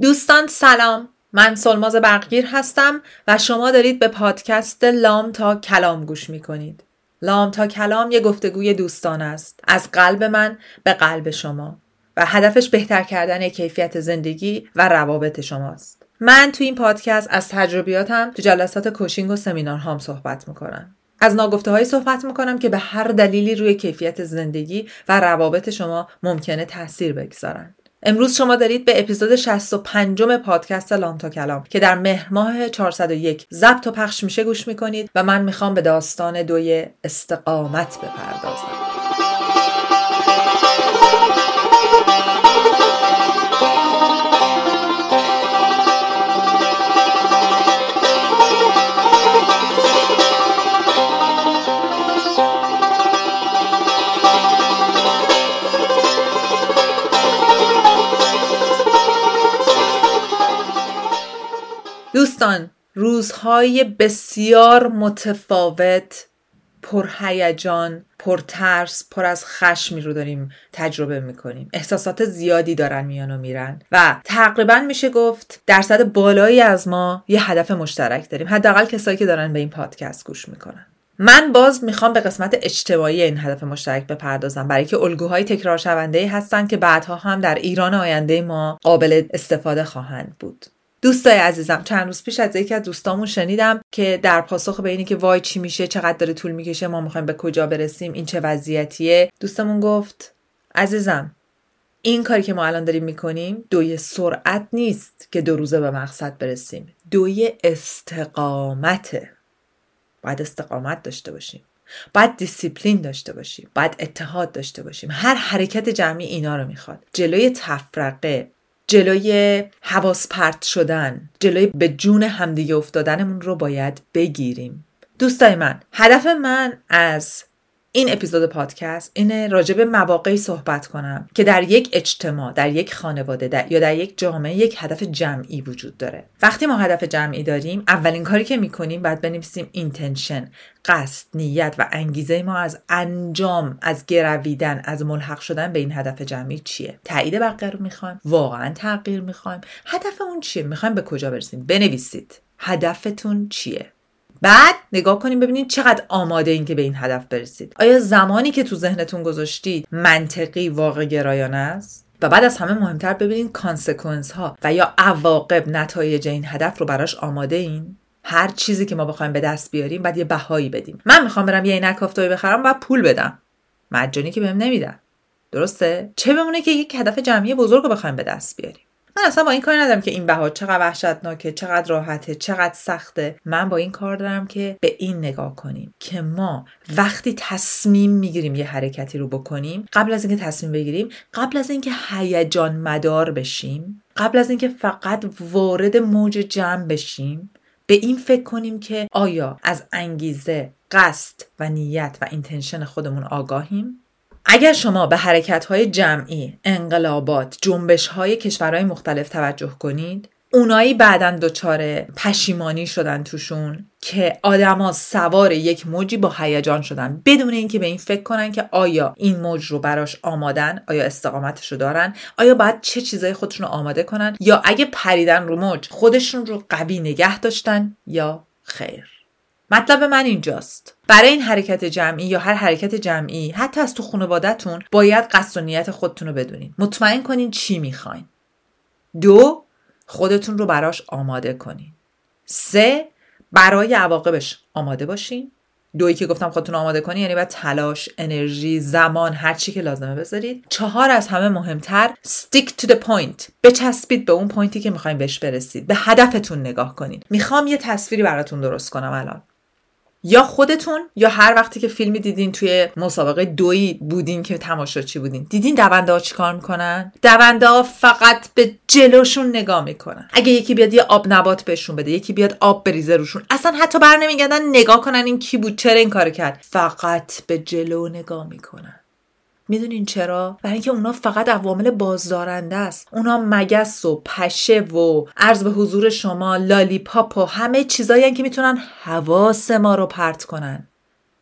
دوستان سلام من سلماز برقگیر هستم و شما دارید به پادکست لام تا کلام گوش می کنید. لام تا کلام یه گفتگوی دوستان است از قلب من به قلب شما و هدفش بهتر کردن کیفیت زندگی و روابط شماست. من تو این پادکست از تجربیاتم تو جلسات کوشینگ و سمینار هم صحبت می‌کنم. از ناگفته هایی صحبت می‌کنم که به هر دلیلی روی کیفیت زندگی و روابط شما ممکنه تاثیر بگذارن. امروز شما دارید به اپیزود 65 پادکست لامتا کلام که در مهر ماه 401 ضبط و پخش میشه گوش می‌کنید و من می‌خوام به داستان دوی استقامت بپردازم. دوستان روزهای بسیار متفاوت پرهیجان پرترس پر از خشمی رو داریم تجربه می‌کنیم. احساسات زیادی دارن میان و میرن. و تقریبا میشه گفت درصد بالایی از ما یه هدف مشترک داریم. حداقل کسایی که دارن به این پادکست گوش می‌کنن. من باز می‌خوام به قسمت اجتماعی این هدف مشترک بپردازم. برای که الگوهای تکرار شونده هستن که بعدها هم در ایران آینده ما قابل استفاده خواهند بود. دوستای عزیزم چند روز پیش از یکی از دوستامون شنیدم که در پاسخ به اینی که وای چی میشه چقدر داره طول می‌کشه ما می‌خوایم به کجا برسیم این چه وضعیتیه؟ دوستمون گفت عزیزم این کاری که ما الان داریم می‌کنیم دوی سرعت نیست که دو روزه به مقصد برسیم. دوی استقامته باید استقامت داشته باشیم. باید دیسیپلین داشته باشیم. باید اتحاد داشته باشیم. هر حرکت جمعی اینا رو می‌خواد. جلوی تفرقه. جلوی حواس پرت شدن جلوی به جون همدیگه افتادنمون رو باید بگیریم. دوستای من هدف من از این اپیزود پادکست اینه راجع به مواقعی صحبت کنم که در یک اجتماع در یک خانواده در یا در یک جامعه یک هدف جمعی وجود داره. وقتی ما هدف جمعی داریم اولین کاری که می‌کنیم باید بنویسیم اینتنشن قصد نیت و انگیزه ما از انجام از گرویدن از ملحق شدن به این هدف جمعی چیه. تایید بقیه رو می‌خوایم واقعا تغییر می‌خوایم. هدف اون چیه؟ می‌خوایم به کجا برسیم؟ بنویسید. هدفتون چیه؟ بعد نگاه کنیم ببینید چقدر آماده این که به این هدف برسید. آیا زمانی که تو ذهنتون گذاشتید منطقی واقع گرایانه است؟ و بعد از همه مهمتر ببینید کانسکونس ها و یا عواقب نتایج این هدف رو براش آماده این هر چیزی که ما بخوایم به دست بیاریم بعد یه بهایی بدیم. من می‌خوام برم یه عینک آفتابی بخرم و پول بدم. مجانی که بهم نمیدن. درسته؟ چه بمونه که یک هدف جمعی بزرگ رو بخوایم به دست بیاریم؟ من اصلا با این کار ندارم که این بها چقدر وحشتناکه چقدر راحته چقدر سخته. من با این کار دارم که به این نگاه کنیم که ما وقتی تصمیم می‌گیریم یه حرکتی رو بکنیم قبل از اینکه تصمیم بگیریم قبل از اینکه هیجان مدار بشیم قبل از اینکه فقط وارد موج جمع بشیم به این فکر کنیم که آیا از انگیزه قصد و نیت و اینتنشن خودمون آگاهیم؟ اگر شما به حرکت های جمعی، انقلابات، جنبش های کشورهای مختلف توجه کنید اونایی بعدا دچار پشیمانی شدن توشون که آدما سوار یک موجی با هیجان شدن. بدون اینکه به این فکر کنن که آیا این موج رو براش آمادن آیا استقامتش رو دارن آیا باید چه چیزای خودشون رو آماده کنن یا اگه پریدن رو موج خودشون رو قوی نگه داشتن یا خیر. مطلب من اینجاست. برای این حرکت جمعی یا هر حرکت جمعی حتی از تو خانوادهتون باید قصد و نیت خودتون رو بدونین. مطمئن کنین چی می‌خواین. دو خودتون رو براش آماده کنین. سه برای عواقبش آماده باشین. دویی که گفتم خودتون آماده کنین یعنی باید تلاش انرژی زمان هر چی که لازمه بذارید چهار از همه مهمتر stick to the point. بچسبید به اون پوینتی که می‌خواین بهش برسید. به هدفتون نگاه کنین. می‌خوام یه تصویری براتون درست کنم الان. یا خودتون یا هر وقتی که فیلمی دیدین توی مسابقه دویی بودین که تماشاچی بودین. دیدین دونده ها چیکار می‌کنن؟ دونده ها فقط به جلوشون نگاه می‌کنن. اگه یکی بیاد یه آب نبات بهشون بده یکی بیاد آب بریزه روشون. اصلا حتی بر نمیگردن نگاه کنن این کی بود چرا این کار کرد. فقط به جلو نگاه می‌کنن. می‌دونین چرا؟ برای اینکه اونا فقط عوامل بازدارنده است. اونا مگس و پشه و عرض به حضور شما لالیپاپ و همه چیزایی که می‌تونن حواس ما رو پرت کنن.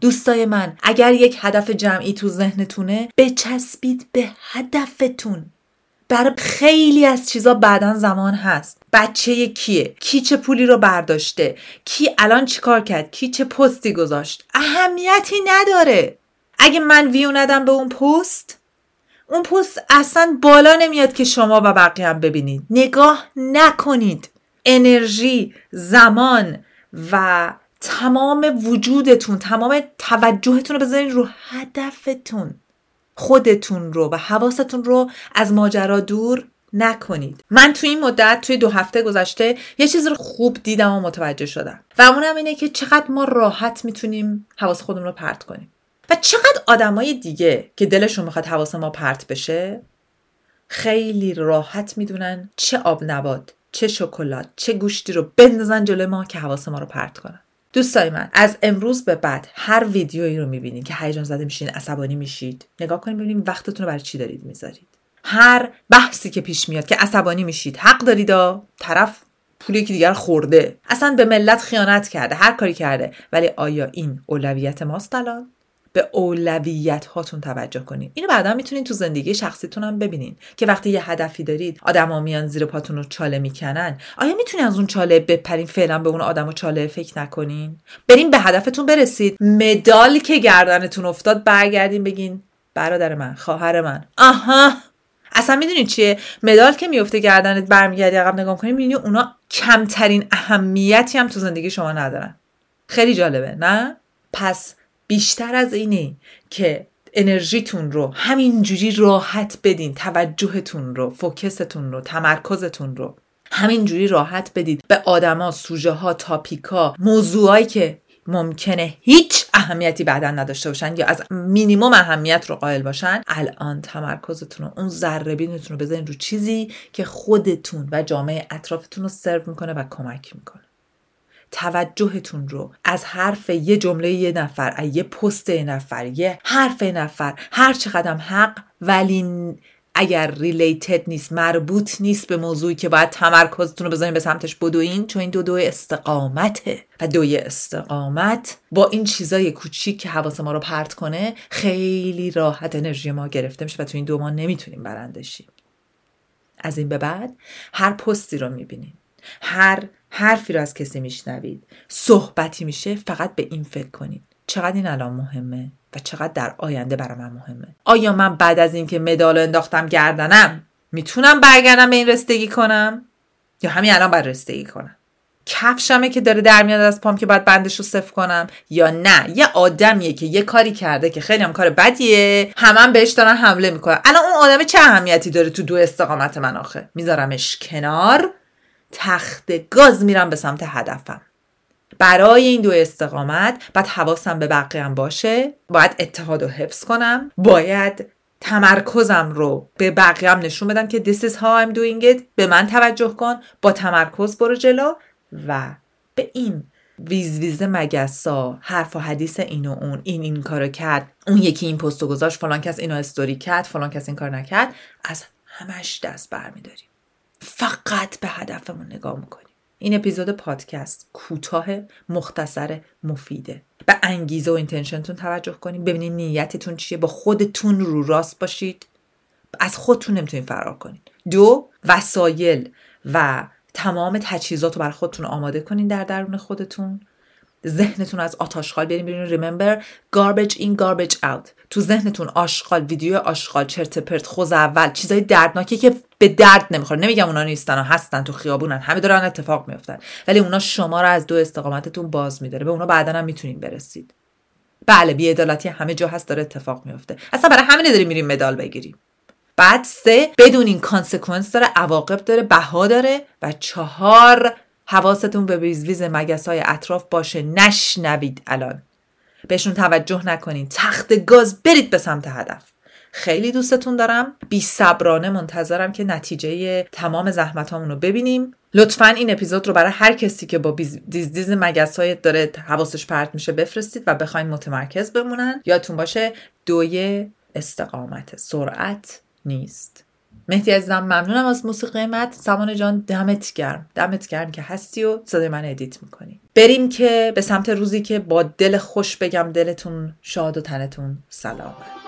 دوستای من اگر یک هدف جمعی تو ذهنتونه بچسبید به هدفتون. برای خیلی از چیزا بعدا زمان هست. بچه کیه؟ کی چه پولی رو برداشته؟ کی الان چیکار کرد؟ کی چه پستی گذاشت؟ اهمیتی نداره. اگه من ویو ندم به اون پست اون پست اصلا بالا نمیاد که شما و بقیه هم ببینید. نگاه نکنید. انرژی زمان و تمام وجودتون تمام توجهتون رو بذارین رو هدفتون. خودتون رو و حواستون رو از ماجرا دور نکنید. من توی این مدت توی دو هفته گذشته یه چیز رو خوب دیدم و متوجه شدم. و اونم اینه که چقدر ما راحت می‌تونیم حواس خودمون رو پرت کنیم. و چقدر آدمای دیگه که دلشون می‌خواد حواس ما پرت بشه؟ خیلی راحت می‌دونن چه آب نبات چه شکلات چه گوشتی رو بندازن جلوی ما که حواس ما رو پرت کنن. دوستای من از امروز به بعد هر ویدیویی رو می‌بینید که هیجان زده میشین عصبانی میشید نگاه کنید ببینید وقتتون رو برای چی دارید می‌ذارید. هر بحثی که پیش میاد که عصبانی میشید حق دارید طرف پولی که دیگر خورده. اصلا به ملت خیانت کرده هر کاری کرده. ولی آیا این اولویت ماست الان؟ به اولویت هاتون توجه کنین. اینو بعدا می‌تونین تو زندگی شخصیتون هم ببینین که وقتی یه هدفی دارید آدما میان زیر پاتون رو چاله می‌کنن. آیا می‌تونین از اون چاله بپرین؟ فعلا به اون آدم و چاله فکر نکنین؟ بریم به هدفتون برسید. مدال که گردنتون افتاد برگردین بگین برادر من خواهر من. آها! اصلا می‌دونید چیه؟ مدال که میفته گردنت برمیگردی عقب نگاه کنی می‌بینی اونا کمترین اهمیتی هم تو زندگی شما ندارن. خیلی جالبه نه؟ پس بیشتر از اینه که انرژیتون رو همینجوری راحت بدین توجهتون رو فوکستون رو تمرکزتون رو همینجوری راحت بدید. به آدما سوژه ها تاپیکا موضوعایی که ممکنه هیچ اهمیتی بعدا نداشته باشن یا از مینیموم اهمیت رو قائل باشن الان تمرکزتون رو اون ذره بینتون رو بزنین رو چیزی که خودتون و جامعه اطرافتون رو سرو می‌کنه و کمک می‌کنه. توجهتون رو از حرف یه جمله یه نفر از یه پست یه نفر یه حرف یه نفر هر چقدر حق ولی اگر ریلیتد نیست مربوط نیست به موضوعی که باید تمرکزتون رو بذارین به سمتش بدوین چون این دو دو استقامته. و دوی استقامت با این چیزای کوچیک که حواس ما رو پرت کنه خیلی راحت انرژی ما گرفته میشه و تو این دو ما نمی‌تونیم برندشیم از این به بعد هر پستی رو می‌بینیم هر حرفی رو از کسی میشنوید صحبتی میشه فقط به این فکر کنید. چقدر این الان مهمه و چقدر در آینده برای من مهمه؟ آیا من بعد از اینکه مدال انداختم گردنم می‌تونم برگردم به این رستگی کنم؟ یا همین الان باید رستگی کنم؟ کفشمه که داره در میاد از پام که باید بندش رو صفر کنم؟ یا نه؟ یه آدمیه که یه کاری کرده که خیلی هم کار بدیه همم هم بهش دارن حمله می‌کنن. الان اون آدم چه اهمیتی داره تو دو استقامت من آخه؟ میذارمش کنار. تخت گاز میرم به سمت هدفم. برای این دو استقامت باید حواسم به بقیه باشه باید اتحاد و حفظ کنم باید تمرکزم رو به بقیه نشون بدم که this is how I'm doing it به من توجه کن با تمرکز برو جلو و به این ویز ویز مگسا حرف و حدیث این و اون این این کارو کرد اون یکی این پستو گذاشت فلان کس اینو استوری کرد فلان کس این کار نکرد از همش دست برمیداریم. فقط به هدفمون نگاه می‌کنیم. این اپیزود پادکست کوتاه مختصر مفیده. به انگیزه و intention تون توجه کنید ببینید نیتتون چیه با خودتون رو راست باشید. از خودتون نمی‌تونید فرار کنید. دو وسایل و تمام تجهیزات رو برای خودتون آماده کنید در درون خودتون. ذهنتون از آتاشخال بریم بیرون. Remember garbage in garbage out. تو ذهنتون آشغال ویدیو آشغال چرت پرت خوز اول چیزای دردناکی که به درد نمی‌خوره. نمیگم اونا نیستن و هستن تو خیابونن. همه دارن اتفاق میفتن ولی اونا شما رو از دو استقامتتون باز میداره. به اونا بعدا هم می‌تونین برسید. بله بیعدالتی همه جا هست داره اتفاق میفته اصلا برای همین داریم میریم مدال بگیریم. بعد سه بدون این consequence داره عواقب داره بها داره و چهار حواستون به ویز مگس های اطراف باشه. نشنوید الان. بهشون توجه نکنید تخت گاز برید به سمت هدف. خیلی دوستتون دارم. بی صبرانه منتظرم که نتیجه تمام زحمت رو ببینیم. لطفا این اپیزود رو برای هر کسی که با ویز ویز مگس های داره حواسش پرت میشه بفرستید و بخواین متمرکز بمونن. یادتون باشه دوی استقامت سرعت نیست. مهدی عزیزم ممنونم از موسیقی مت سمان جان دمت گرم. دمت گرم که هستی و صدای من ادیت می‌کنی. بریم که به سمت روزی که با دل خوش بگم دلتون شاد و تنتون سلامت.